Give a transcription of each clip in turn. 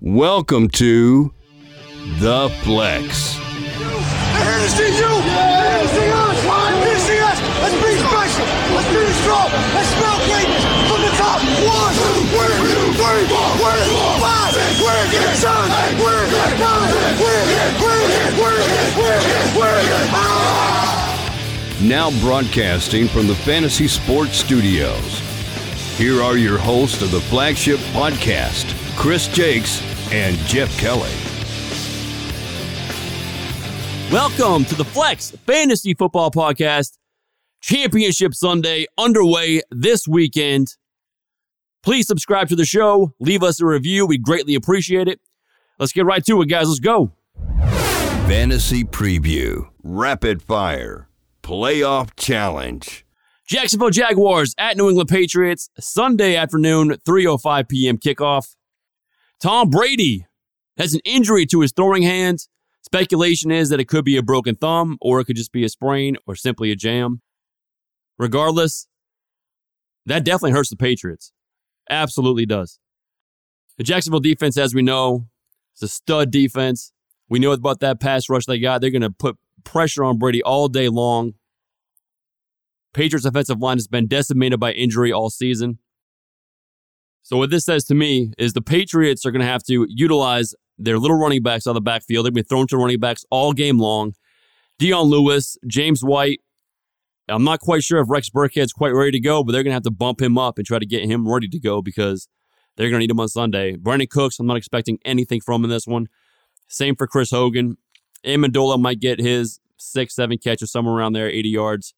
Welcome to The Flex. I here to you. I here to us. I'm here to us. Let's be special. Let's be strong. Let's smell greatness from the top. One, three, three, four, five, six, seven, nine! Now broadcasting from the Fantasy Sports Studios. Here are your hosts of the flagship podcast, Chris Jakes and Jeff Kelly. Welcome to the Flex Fantasy Football Podcast. Championship Sunday underway this weekend. Please subscribe to the show, leave us a review. We'd greatly appreciate it. Let's get right to it, guys. Let's go. Fantasy Preview, Rapid Fire, Playoff Challenge. Jacksonville Jaguars at New England Patriots, Sunday afternoon, 3.05 p.m. kickoff. Tom Brady has an injury to his throwing hand. Speculation is that it could be a broken thumb, or it could just be a sprain, or simply a jam. Regardless, that definitely hurts the Patriots. Absolutely does. The Jacksonville defense, as we know, is a stud defense. We know about that pass rush they got. They're going to put pressure on Brady all day long. Patriots offensive line has been decimated by injury all season. So what this says to me is the Patriots are going to have to utilize their little running backs on the backfield. They've been thrown to running backs all game long. Dion Lewis, James White. I'm not quite sure if Rex Burkhead's quite ready to go, but they're going to have to bump him up and try to get him ready to go because they're going to need him on Sunday. Brandin Cooks, I'm not expecting anything from him in this one. Same for Chris Hogan. Amendola might get his six, seven catches somewhere around there, 80 yards.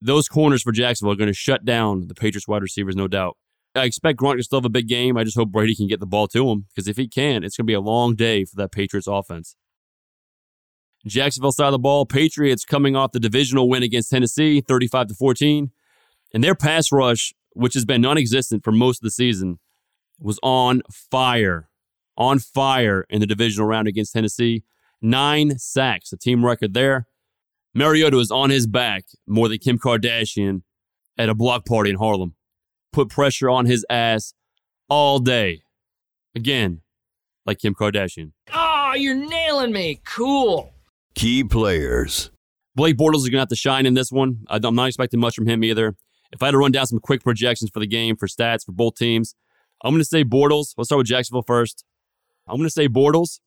Those corners for Jacksonville are going to shut down the Patriots wide receivers, no doubt. I expect Gronk to still have a big game. I just hope Brady can get the ball to him because if he can, it's going to be a long day for that Patriots offense. Jacksonville side of the ball, Patriots coming off the divisional win against Tennessee, 35 to 14. And their pass rush, which has been non existent for most of the season, was on fire. On fire in the divisional round against Tennessee. Nine sacks, a team record there. Mariota was on his back more than Kim Kardashian at a block party in Harlem put pressure on his ass all day. Again, like Kim Kardashian. Oh, you're nailing me. Cool. Key players. Blake Bortles is going to have to shine in this one. I'm not expecting much from him either. If I had to run down some quick projections for the game, for stats, for both teams, I'm going to say Bortles. Let's start with Jacksonville first. I'm going to say Bortles.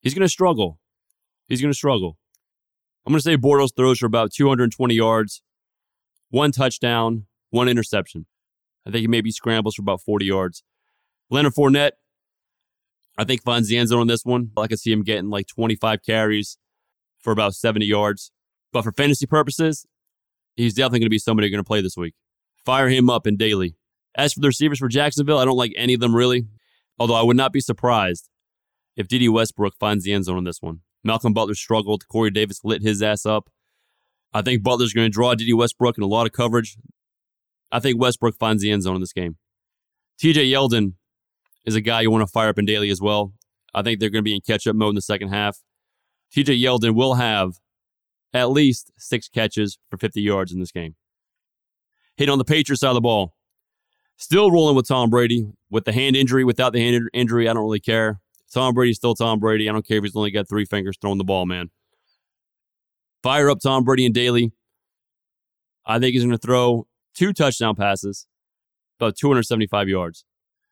He's going to struggle. He's going to struggle. I'm going to say Bortles throws for about 220 yards, one touchdown, one interception. I think he maybe scrambles for about 40 yards. Leonard Fournette, I think finds the end zone on this one. I can see him getting like 25 carries for about 70 yards. But for fantasy purposes, he's definitely going to be somebody you're going to play this week. Fire him up in daily. As for the receivers for Jacksonville, I don't like any of them really. Although I would not be surprised if Dede Westbrook finds the end zone on this one. Malcolm Butler struggled. Corey Davis lit his ass up. I think Butler's going to draw Dede Westbrook in a lot of coverage. I think Westbrook finds the end zone in this game. TJ Yeldon is a guy you want to fire up in daily as well. I think they're going to be in catch up mode in the second half. TJ Yeldon will have at least six catches for 50 yards in this game. Hit on the Patriots side of the ball. Still rolling with Tom Brady with the hand injury, without the hand injury, I don't really care. Tom Brady's still Tom Brady. I don't care if he's only got three fingers throwing the ball, man. Fire up Tom Brady and Daily. I think he's going to throw two touchdown passes, about 275 yards.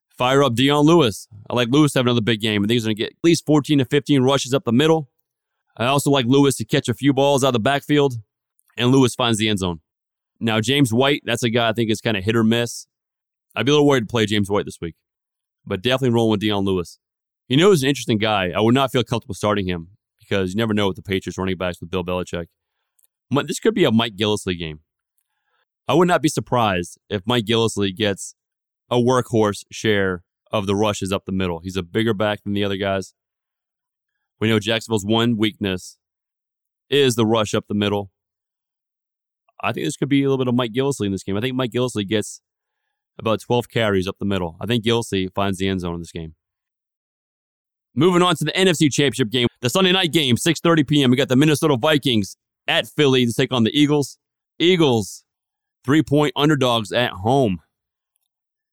Fire up Dion Lewis. I like Lewis to have another big game. I think he's going to get at least 14 to 15 rushes up the middle. I also like Lewis to catch a few balls out of the backfield, and Lewis finds the end zone. Now, James White, that's a guy I think is kind of hit or miss. I'd be a little worried to play James White this week, but definitely rolling with Dion Lewis. You know, he's an interesting guy. I would not feel comfortable starting him because you never know with the Patriots running backs with Bill Belichick. This could be a Mike Gillislee game. I would not be surprised if Mike Gillislee gets a workhorse share of the rushes up the middle. He's a bigger back than the other guys. We know Jacksonville's one weakness is the rush up the middle. I think this could be a little bit of Mike Gillislee in this game. I think Mike Gillislee gets about 12 carries up the middle. I think Gillislee finds the end zone in this game. Moving on to the NFC Championship game, the Sunday night game, 6:30 p.m. We got the Minnesota Vikings at Philly to take on the Eagles. Eagles Three point underdogs at home.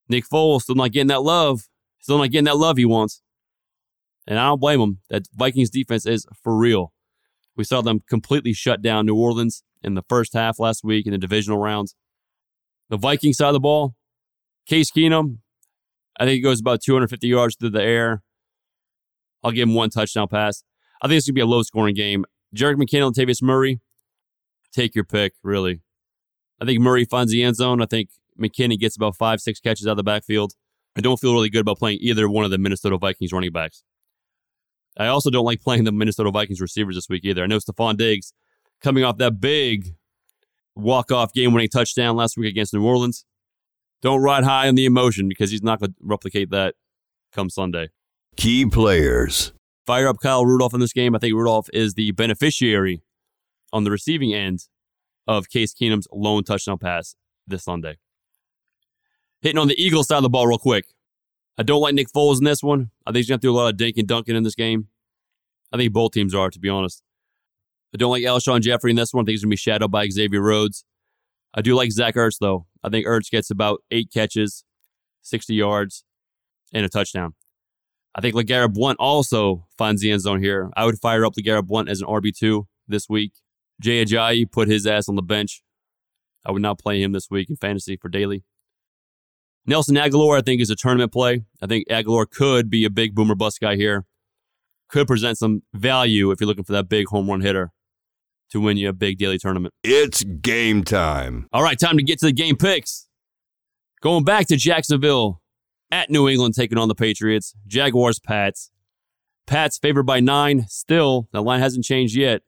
Nick Foles still not getting that love. Still not getting that love he wants. And I don't blame him. That Vikings defense is for real. We saw them completely shut down New Orleans in the first half last week in the divisional rounds. The Viking side of the ball, Case Keenum, I think he goes about 250 yards through the air. I'll give him one touchdown pass. I think it's going to be a low scoring game. Jerick McKinnon and Tavius Murray, take your pick, really. I think Murray finds the end zone. I think McKinnon gets about five, six catches out of the backfield. I don't feel really good about playing either one of the Minnesota Vikings running backs. I also don't like playing the Minnesota Vikings receivers this week either. I know Stefon Diggs coming off that big walk-off game-winning touchdown last week against New Orleans. Don't ride high on the emotion because he's not going to replicate that come Sunday. Key players. Fire up Kyle Rudolph in this game. I think Rudolph is the beneficiary on the receiving end of Case Keenum's lone touchdown pass this Sunday. Hitting on the Eagles side of the ball real quick. I don't like Nick Foles in this one. I think he's going to do a lot of dink and dunking in this game. I think both teams are, to be honest. I don't like Alshon Jeffery in this one. I think he's going to be shadowed by Xavier Rhodes. I do like Zach Ertz, though. I think Ertz gets about eight catches, 60 yards, and a touchdown. I think LeGarrette Blunt also finds the end zone here. I would fire up LeGarrette Blunt as an RB2 this week. Jay Ajayi put his ass on the bench. I would not play him this week in fantasy for daily. Nelson Agholor, I think, is a tournament play. I think Agholor could be a big boomer bust guy here. Could present some value if you're looking for that big home run hitter to win you a big daily tournament. It's game time. All right, time to get to the game picks. Going back to Jacksonville at New England, taking on the Patriots. Jaguars, Pats. Pats favored by nine. Still, the line hasn't changed yet.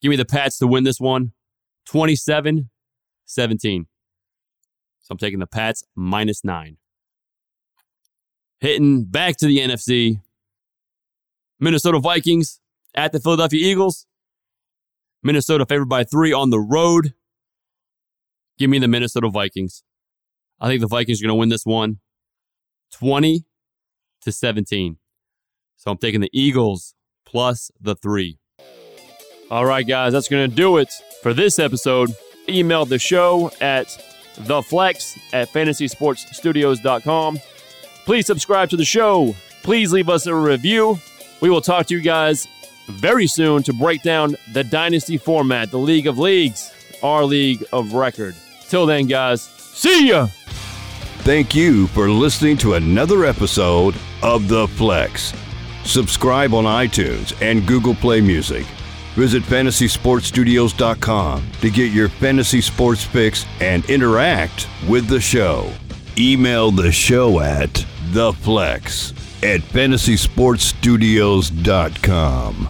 Give me the Pats to win this one 27 17. So I'm taking the Pats minus nine. Hitting back to the NFC. Minnesota Vikings at the Philadelphia Eagles. Minnesota favored by three on the road. Give me the Minnesota Vikings. I think the Vikings are going to win this one 20 to 17. So I'm taking the Eagles plus the three. All right, guys, that's going to do it for this episode. Email the show at theflex at fantasysportsstudios.com. Please subscribe to the show. Please leave us a review. We will talk to you guys very soon to break down the Dynasty format, the League of Leagues, our League of Record. Till then, guys, see ya! Thank you for listening to another episode of The Flex. Subscribe on iTunes and Google Play Music. Visit fantasysportsstudios.com to get your fantasy sports fix and interact with the show. Email the show at theflex at fantasysportsstudios.com.